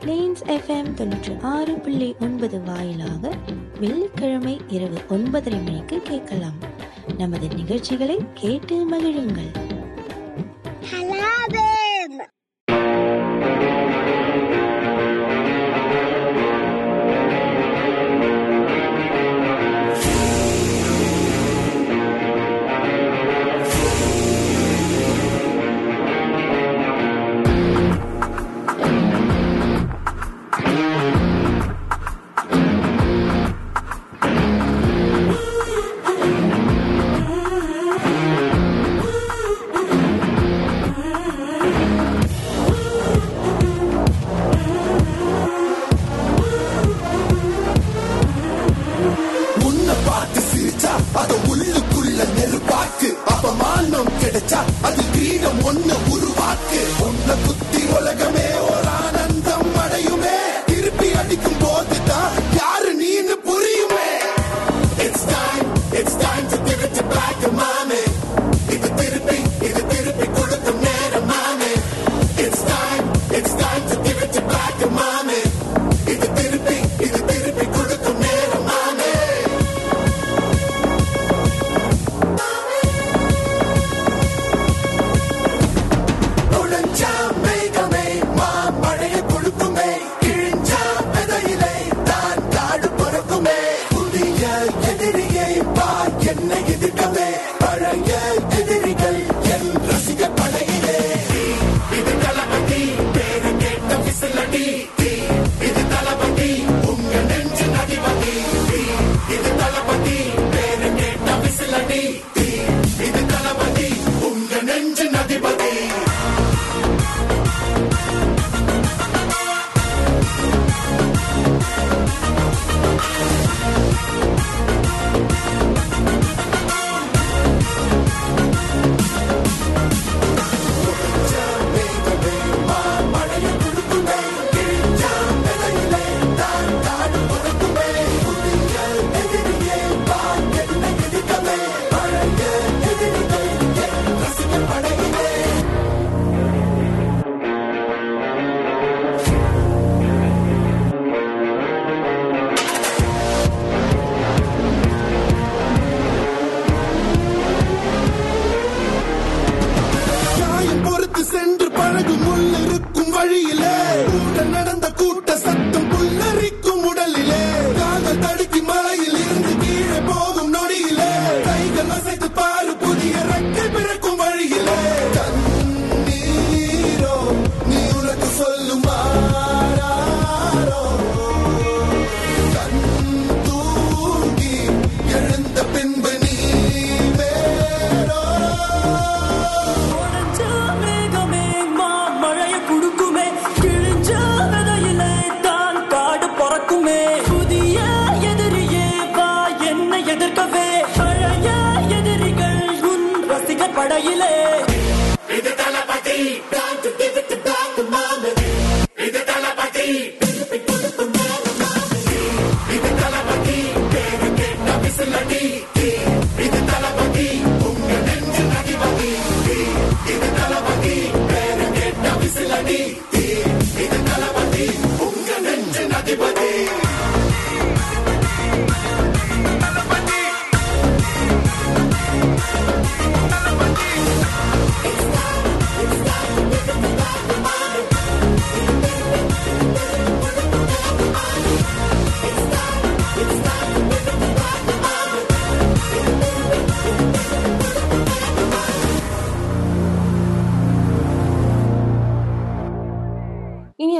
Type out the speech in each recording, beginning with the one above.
Planes FM தொண்ணூற்றி ஆறு புள்ளி ஒன்பது வாயிலாக வெள்ளிக்கிழமை இரவு ஒன்பதரை மணிக்கு கேட்கலாம். நமது நிகழ்ச்சிகளை கேட்டு மகிழுங்கள்.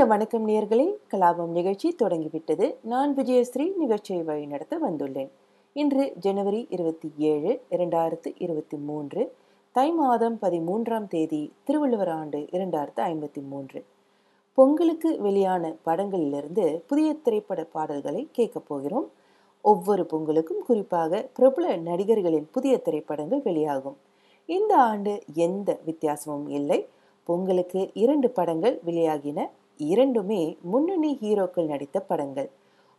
வணக்கம் நேர்களே. கலாபம் நிகழ்ச்சி தொடங்கிவிட்டது. நான் விஜயஸ்ரீ நிகழ்ச்சியை வழிநடத்த வந்துள்ளேன். இன்று ஜனவரி இருபத்தி ஏழு இரண்டாயிரத்து இருபத்தி மூன்று. தை மாதம் பதிமூன்றாம் தேதி திருவள்ளுவர் ஆண்டு இரண்டாயிரத்து ஐம்பத்தி மூன்று. பொங்கலுக்கு வெளியான படங்களிலிருந்து புதிய திரைப்பட பாடல்களை கேட்கப் போகிறோம். ஒவ்வொரு பொங்கலுக்கும் குறிப்பாக பிரபல நடிகர்களின் புதிய திரைப்படங்கள் வெளியாகும். இந்த ஆண்டு எந்த வித்தியாசமும் இல்லை. பொங்கலுக்கு இரண்டு படங்கள் வெளியாகின. இரண்டுமே முன்னணி ஹீரோக்கள் நடித்த படங்கள்.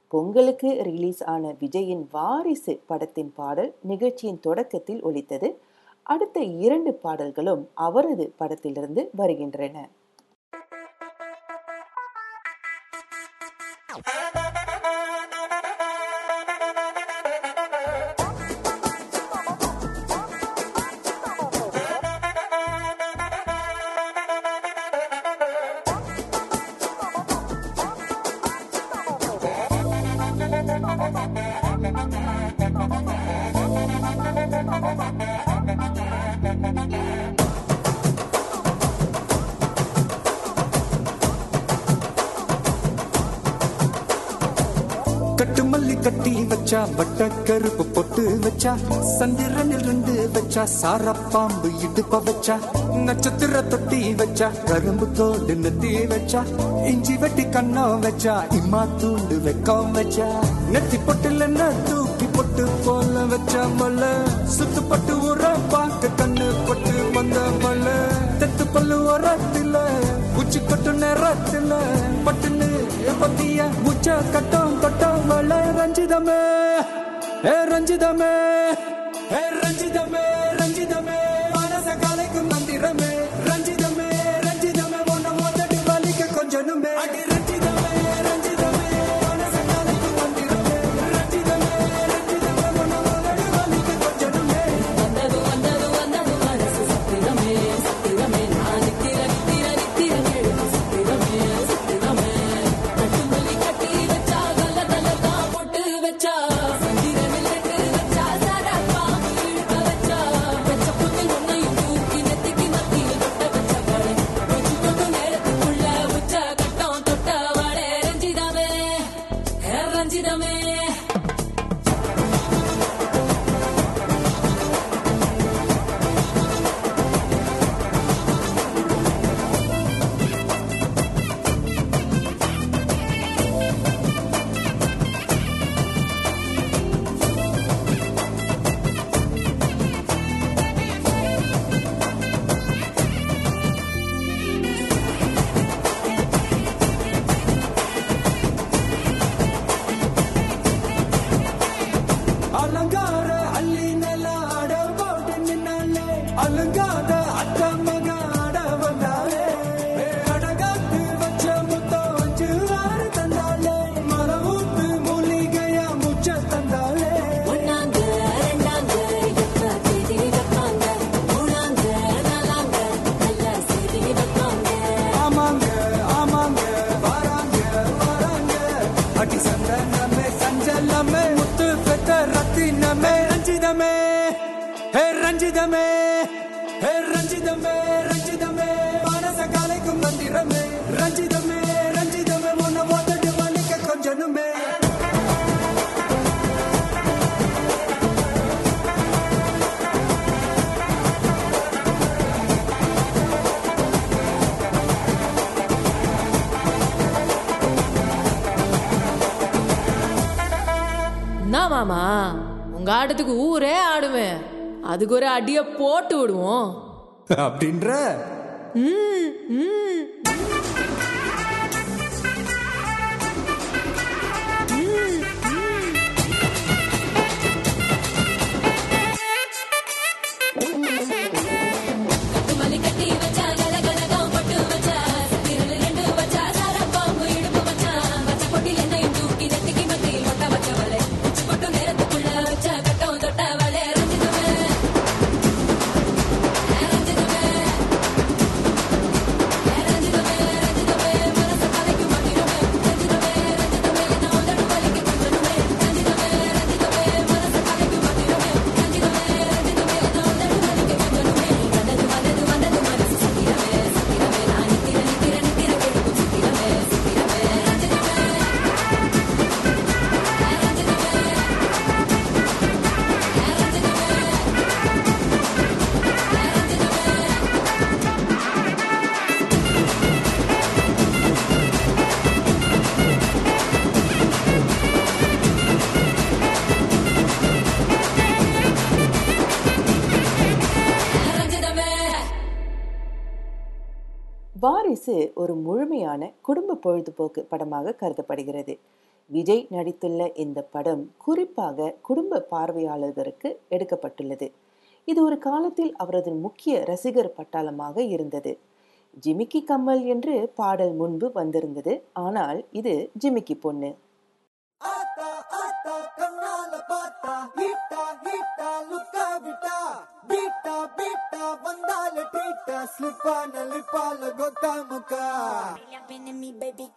பொங்கலுக்கு ரிலீஸ் ஆன விஜயின் வாரிசு படத்தின் பாடல் நிகழ்ச்சியின் தொடக்கத்தில் ஒலித்தது. அடுத்த இரண்டு பாடல்களும் அவரது படத்திலிருந்து வருகின்றன. கட்டி வச்சா வட்ட கருப்பு பொட்டு வச்சா சந்திரனில் ரெண்டு வச்சா சாரப்பாம்பு இடுப்ப வச்சா நட்சத்திர தொட்டி வச்சா கரும்பு தோடு நெத்தி வச்சா இஞ்சி வெட்டி கண்ணம் வச்சா இம்மா தூண்டு வெக்கம் வச்சா நெத்தி பொட்டுல தூக்கி பொட்டு போல வச்சா மல்ல சுத்து பட்டு உர பார்க்க கண்ணு பொட்டு வந்த மல்ல தெத்து பல்லு உரத்தில உச்சி கொட்டு நேரத்துல பட்டுன்னு பத்திய உச்ச கட்டம் கட்டம் रंजिदा मैं ए रंजिदा मैं என்ன மாமா உங்க ஆட்டத்துக்கு ஊரே ஆடுவேன். அதுக்கு ஒரு அடிய போட்டு விடுவோம். அப்படின்ற? மல்லி ஒரு முழுமையான குடும்ப பொழுதுபோக்கு படமாக கருதப்படுகிறது. விஜய் நடித்துள்ள இந்த படம் குறிப்பாக குடும்ப பார்வையாளர்களுக்கு எடுக்கப்பட்டுள்ளது. இது ஒரு காலத்தில் அவரது முக்கிய ரசிகர் பட்டாளமாக இருந்தது. ஜிமிக்கி கம்மல் என்று பாடல் முன்பு வந்திருந்தது. ஆனால் இது ஜிமிக்கி பொண்ணு. Lupita, Slupana, Lupala, Gotamuka. I've been in me, baby.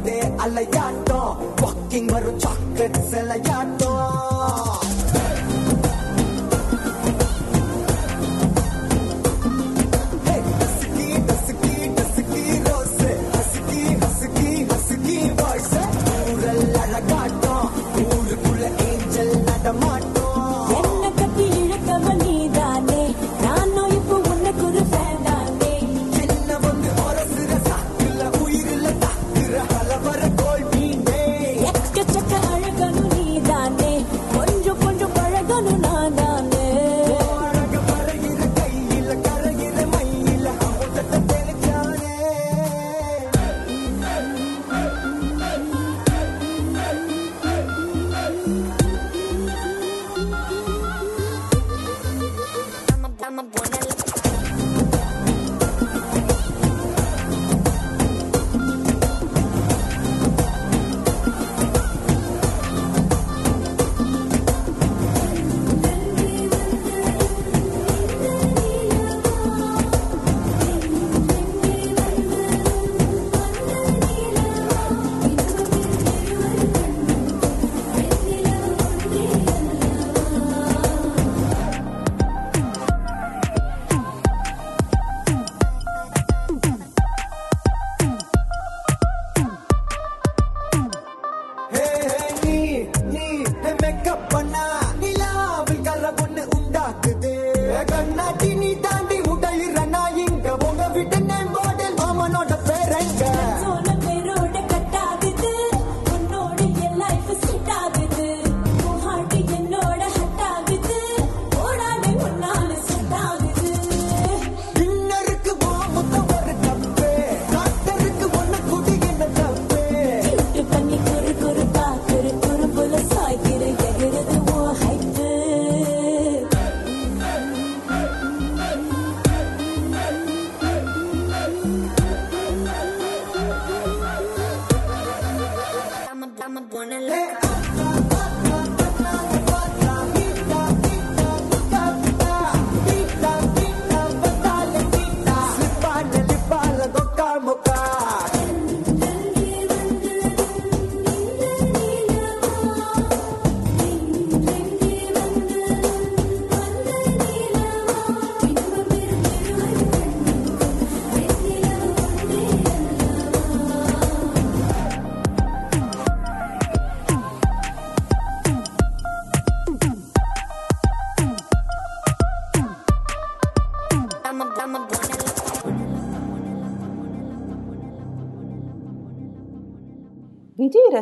வருதே அலையாட்டம். வாக்கிங் வரும் சாக்லேட் செலையா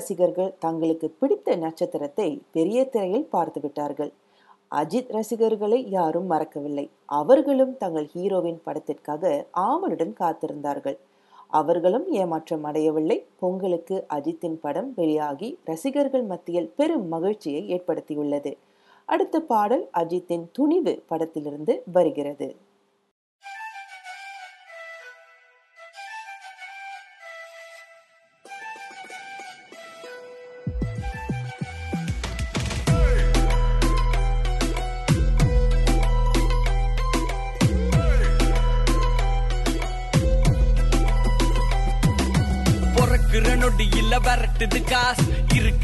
ரசிகர்கள் தங்களுக்கு பிடித்த நட்சத்திரத்தை பெரிய திரையில் பார்த்து விட்டார்கள். அஜித் ரசிகர்களை யாரும் மறக்கவில்லை. அவர்களும் தங்கள் ஹீரோவின் படத்திற்காக ஆவலுடன் காத்திருந்தார்கள். அவர்களும் ஏமாற்றம் அடையவில்லை. பொங்கலுக்கு அஜித்தின் படம் வெளியாகி ரசிகர்கள் மத்தியில் பெரும் மகிழ்ச்சியை ஏற்படுத்தியுள்ளது. அடுத்த பாடல் அஜித்தின் துணிவு படத்திலிருந்து வருகிறது.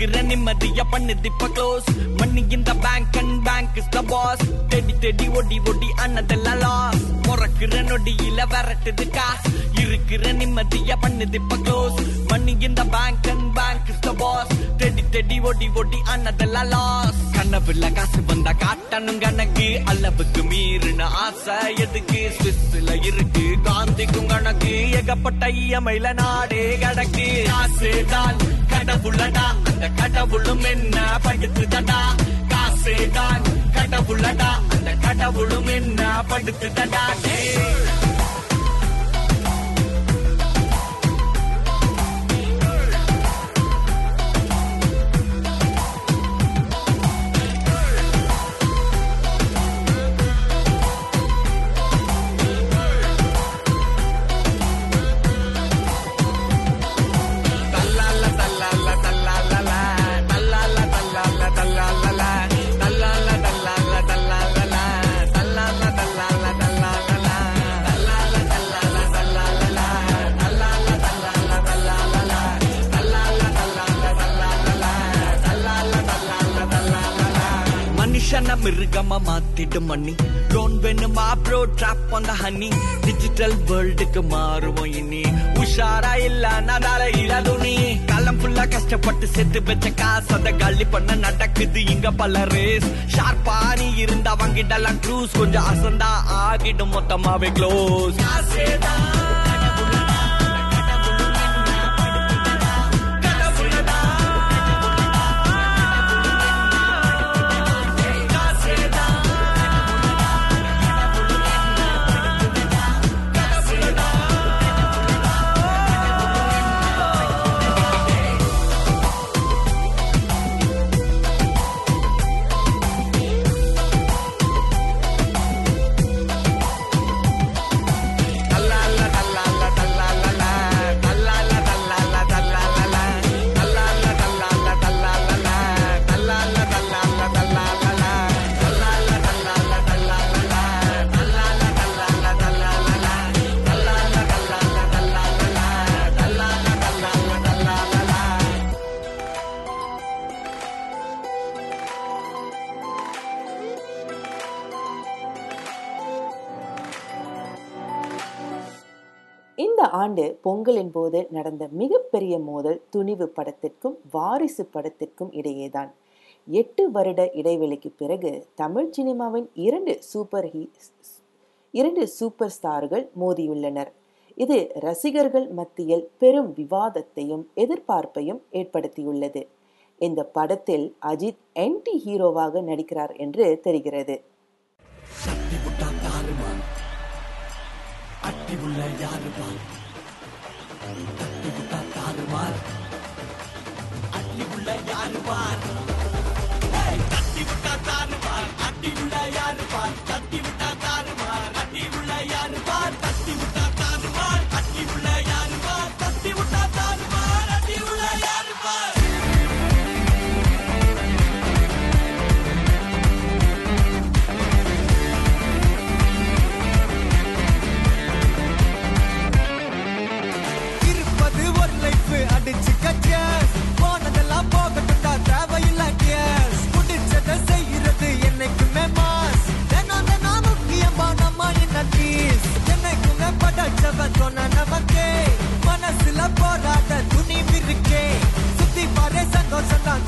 இருக்கிற நிம்மதிய பண்ணுது இப்ப க்ளோஸ் மண்ணி இந்த bank and bank is the boss தேடி தேடி ஒடி ஒடி அண்ணதெல்லாம் லாஸ் பொறக்குற நொடியில விரட்டுது காசு. இருக்கிற நிம்மதிய பண்ணுது இப்ப க்ளோஸ் மண்ணி இந்த bank and bank is the boss தேடி தேடி ஒடி ஒடி ஆனதெல்லாம் லாஸ் கனவுல காசு வந்தா காட்டணும் கணக்கு. அளவுக்கு மீறின ஆசை எதுக்கு? சுவிஸ்ல இருக்கு காந்திக்கும் கணக்கு. ஏகப்பட்ட இயமையில நாடே கிடக்கு. காசு தான் கடவுளடா அந்த கடவுளும் என்ன படுத்துதடா? காசே தான் கடவுளடா அந்த கடவுளும் என்ன படுத்துதடா? மிருகமா மாத்திடும் மண்ணி ட்ரோன் வேணுமா ப்ரோ ட்ராப் அந்த ஹனி டிஜிட்டல் வேர்ல்டுக்கு மாறுவோம் இனி. உஷாரா இல்ல நடால இல துணி காலம் ஃபுல்லா கஷ்டப்பட்டு செத்து வச்ச காசு அத கள்ளி பண்ண நடக்குது இங்க பல ரேஸ் ஷார்ப்பா நீ இருந்தா வாங்கிடலாம் க்ரூஸ் கொஞ்சம் அசந்தா ஆகிடும் மொத்தமாவே க்ளோஸ் காசேதான் ஆண்டு பொங்கலின் போது நடந்த மிகப்பெரிய மோதல் துணிவு படத்திற்கும் வாரிசு படத்திற்கும் இடையேதான். எட்டு வருட இடைவெளிக்கு பிறகு தமிழ் சினிமாவின் இரண்டு சூப்பர் ஹீ இரண்டு சூப்பர் ஸ்டார்கள் மோதியுள்ளனர். இது ரசிகர்கள் மத்தியில் பெரும் விவாதத்தையும் எதிர்பார்ப்பையும் ஏற்படுத்தியுள்ளது. இந்த படத்தில் அஜித் என்டி ஹீரோவாக நடிக்கிறார் என்று தெரிகிறது. இருப்பது சொன்ன நமக்கே மனசுல போராட துணி இருக்கே சுத்தி பாரு சந்தோஷம் தான்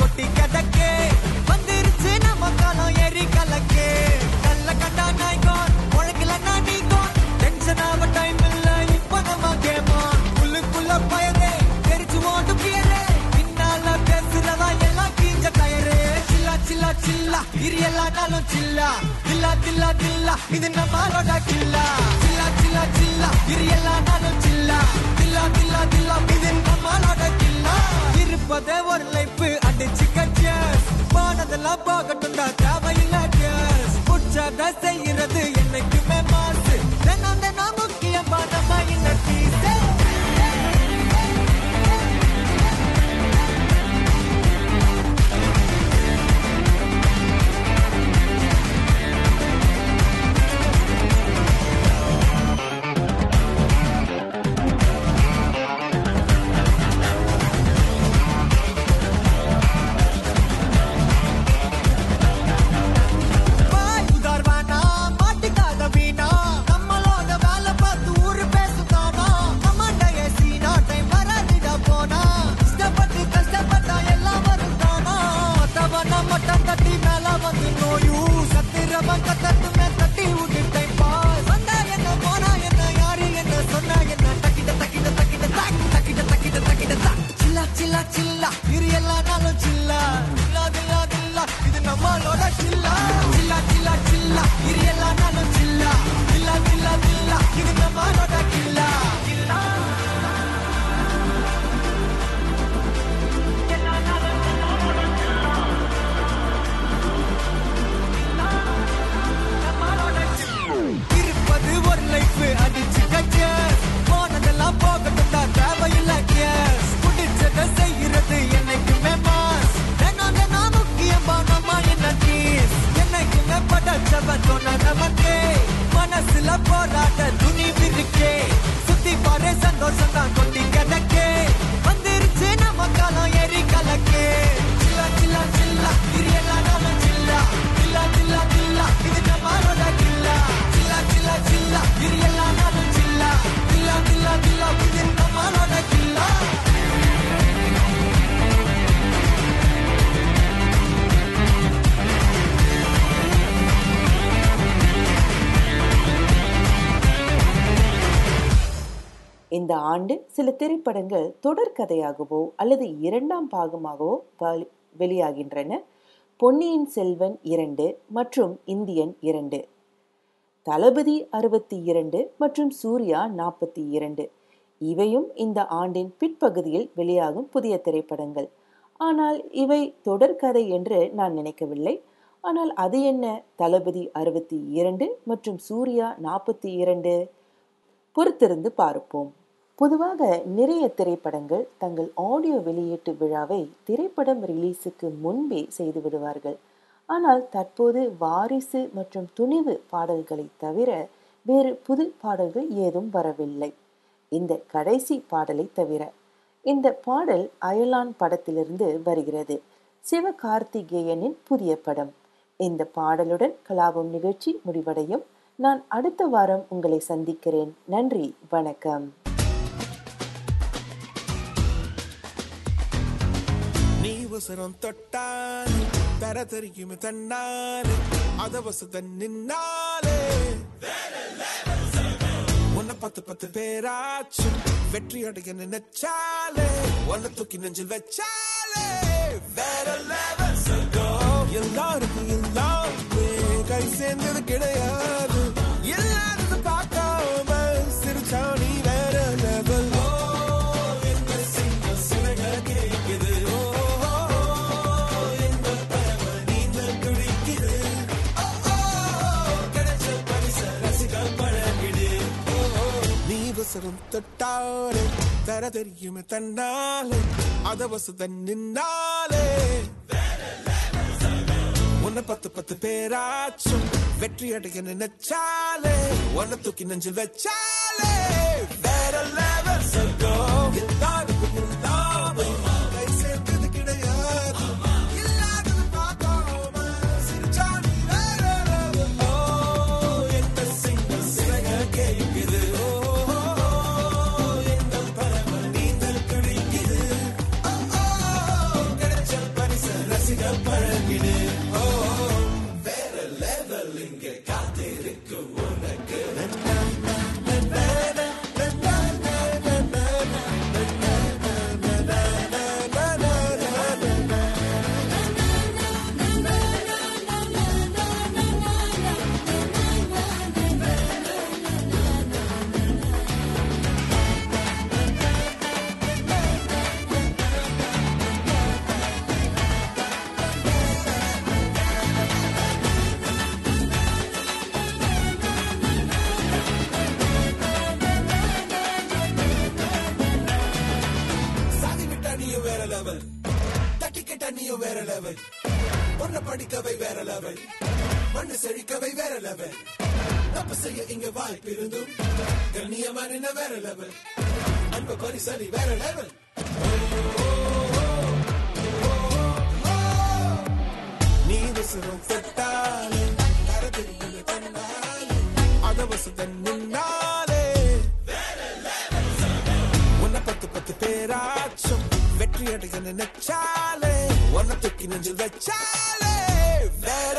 ஆண்டு சில திரைப்படங்கள் தொடர்கதையாகவோ அல்லது இரண்டாம் பாகமாகவோ வ- வெளியாகின்றன. பொன்னியின் செல்வன் இரண்டு மற்றும் இந்தியன் இரண்டு. தளபதி அறுபத்தி இரண்டு மற்றும் சூர்யா நாற்பத்தி இரண்டு. இவையும் இந்த ஆண்டின் பிற்பகுதியில் வெளியாகும் புதிய திரைப்படங்கள். ஆனால் இவை தொடர்கதை என்று நான் நினைக்கவில்லை. ஆனால் அது என்ன? தளபதி அறுபத்தி இரண்டு மற்றும் சூர்யா நாற்பத்தி இரண்டு. பொறுத்திருந்து பார்ப்போம். பொதுவாக நிறைய திரைப்படங்கள் தங்கள் ஆடியோ வெளியீட்டு விழாவை திரைப்படம் ரிலீஸுக்கு முன்பே செய்து விடுவார்கள். ஆனால் தற்போது வாரிசு மற்றும் துணிவு பாடல்களை தவிர வேறு புது பாடல்கள் ஏதும் வரவில்லை. இந்த கடைசி பாடலை தவிர இந்த பாடல் அயலான் படத்திலிருந்து வருகிறது. சிவகார்த்திகேயனின் புதிய படம். இந்த பாடலுடன் கலாபம் நிகழ்ச்சி முடிவடையும். நான் அடுத்த வாரம் உங்களை சந்திக்கிறேன். நன்றி வணக்கம். நீ உசரம் தொட்டாலே தர தெரியும் தன்னாலே. அத வசத நின்னாலே. உன்னை பத்து பத்து பேராச்சு. வெற்றி அடைய நினைச்சாலே. உன்னை தூக்கி நெஞ்சில் வச்சாலே. வேற லெவல் எல்லாருக்கும் எல்லாருமே கை சேர்ந்தது கிடையாது. தொட்டாலே தர தெரியுமே தன்னாலே அத வசு நின்னாலே. உன்னை பத்து பத்து பேராச்சும் வெற்றி அடைய நினைச்சாலே உன்னை தூக்கி நெஞ்சில் வச்சா வேற லெவல் தப்பு செய்ய இங்க வாய்ப்பு இருந்தும் கண்ணியமா நின்ன வேற லெவல் அன்பு பரிசலி வேற லெவல் நீ விசிறும் தொட்டாலே தர தன்னாலே அத முன்னாலே நின்னாலே உன்னை பத்து பத்து பேராச்சும் வெற்றி அடைய நினைச்சாலே உன்னை தூக்கி நெஞ்சில் வச்சாலே வேற